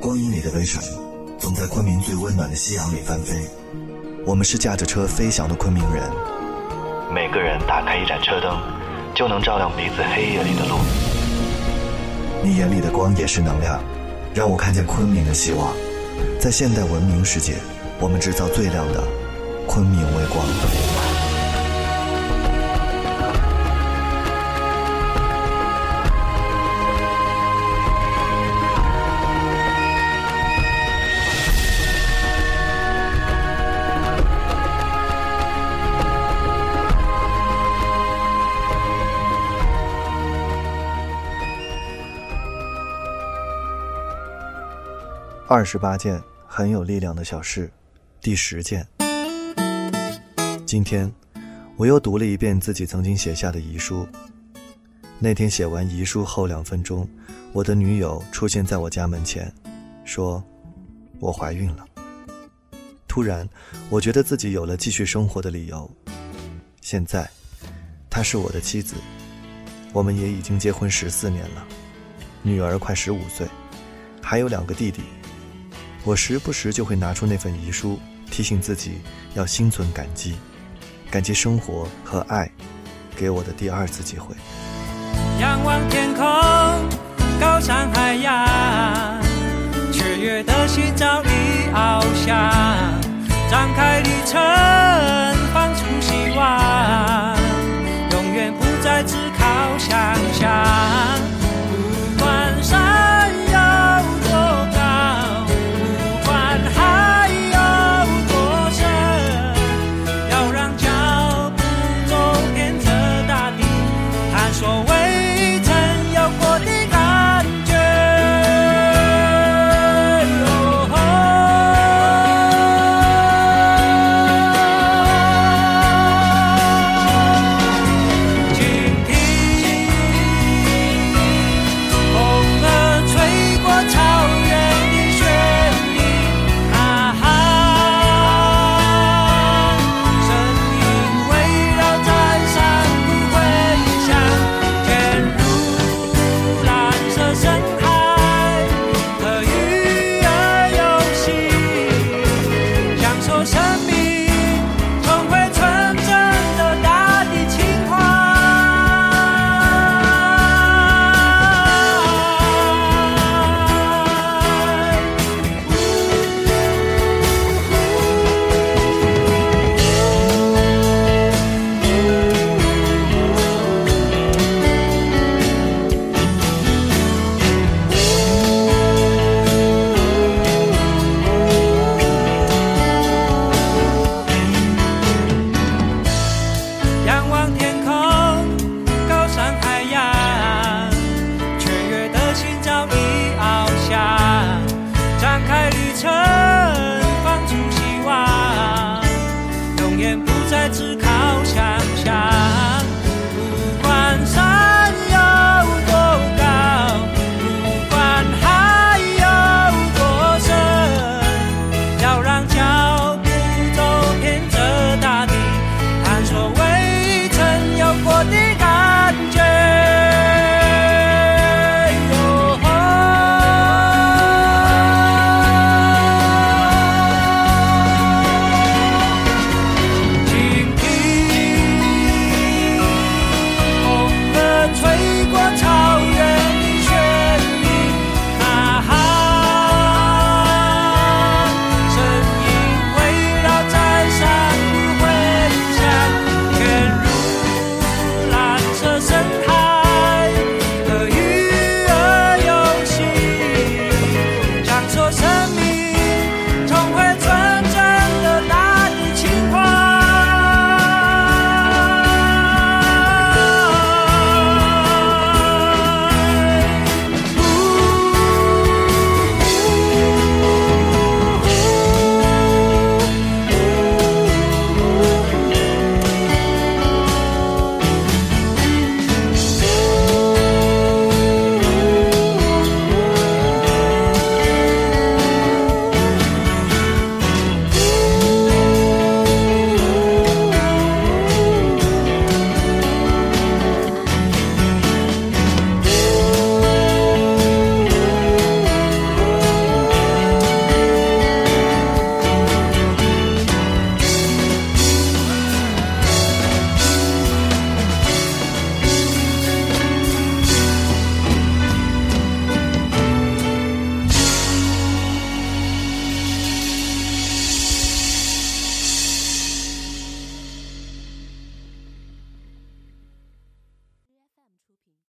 光阴里的微尘，总在昆明最温暖的夕阳里翻飞。我们是驾着车飞翔的昆明人。每个人打开一盏车灯，就能照亮彼此黑夜里的路。你眼里的光也是能量，让我看见昆明的希望。在现代文明世界，我们制造最亮的昆明微光。二十八件很有力量的小事，第十件。今天，我又读了一遍自己曾经写下的遗书。那天写完遗书后两分钟，我的女友出现在我家门前，说：“我怀孕了。”突然，我觉得自己有了继续生活的理由。现在，她是我的妻子，我们也已经结婚十四年了，女儿快十五岁，还有两个弟弟。我时不时就会拿出那份遗书，提醒自己要心存感激，感激生活和爱给我的第二次机会。仰望天空，高山海洋，雀跃的心早已翱翔，张开旅程，放出希望，永远不再只靠想象。shot 翱翔展开旅程。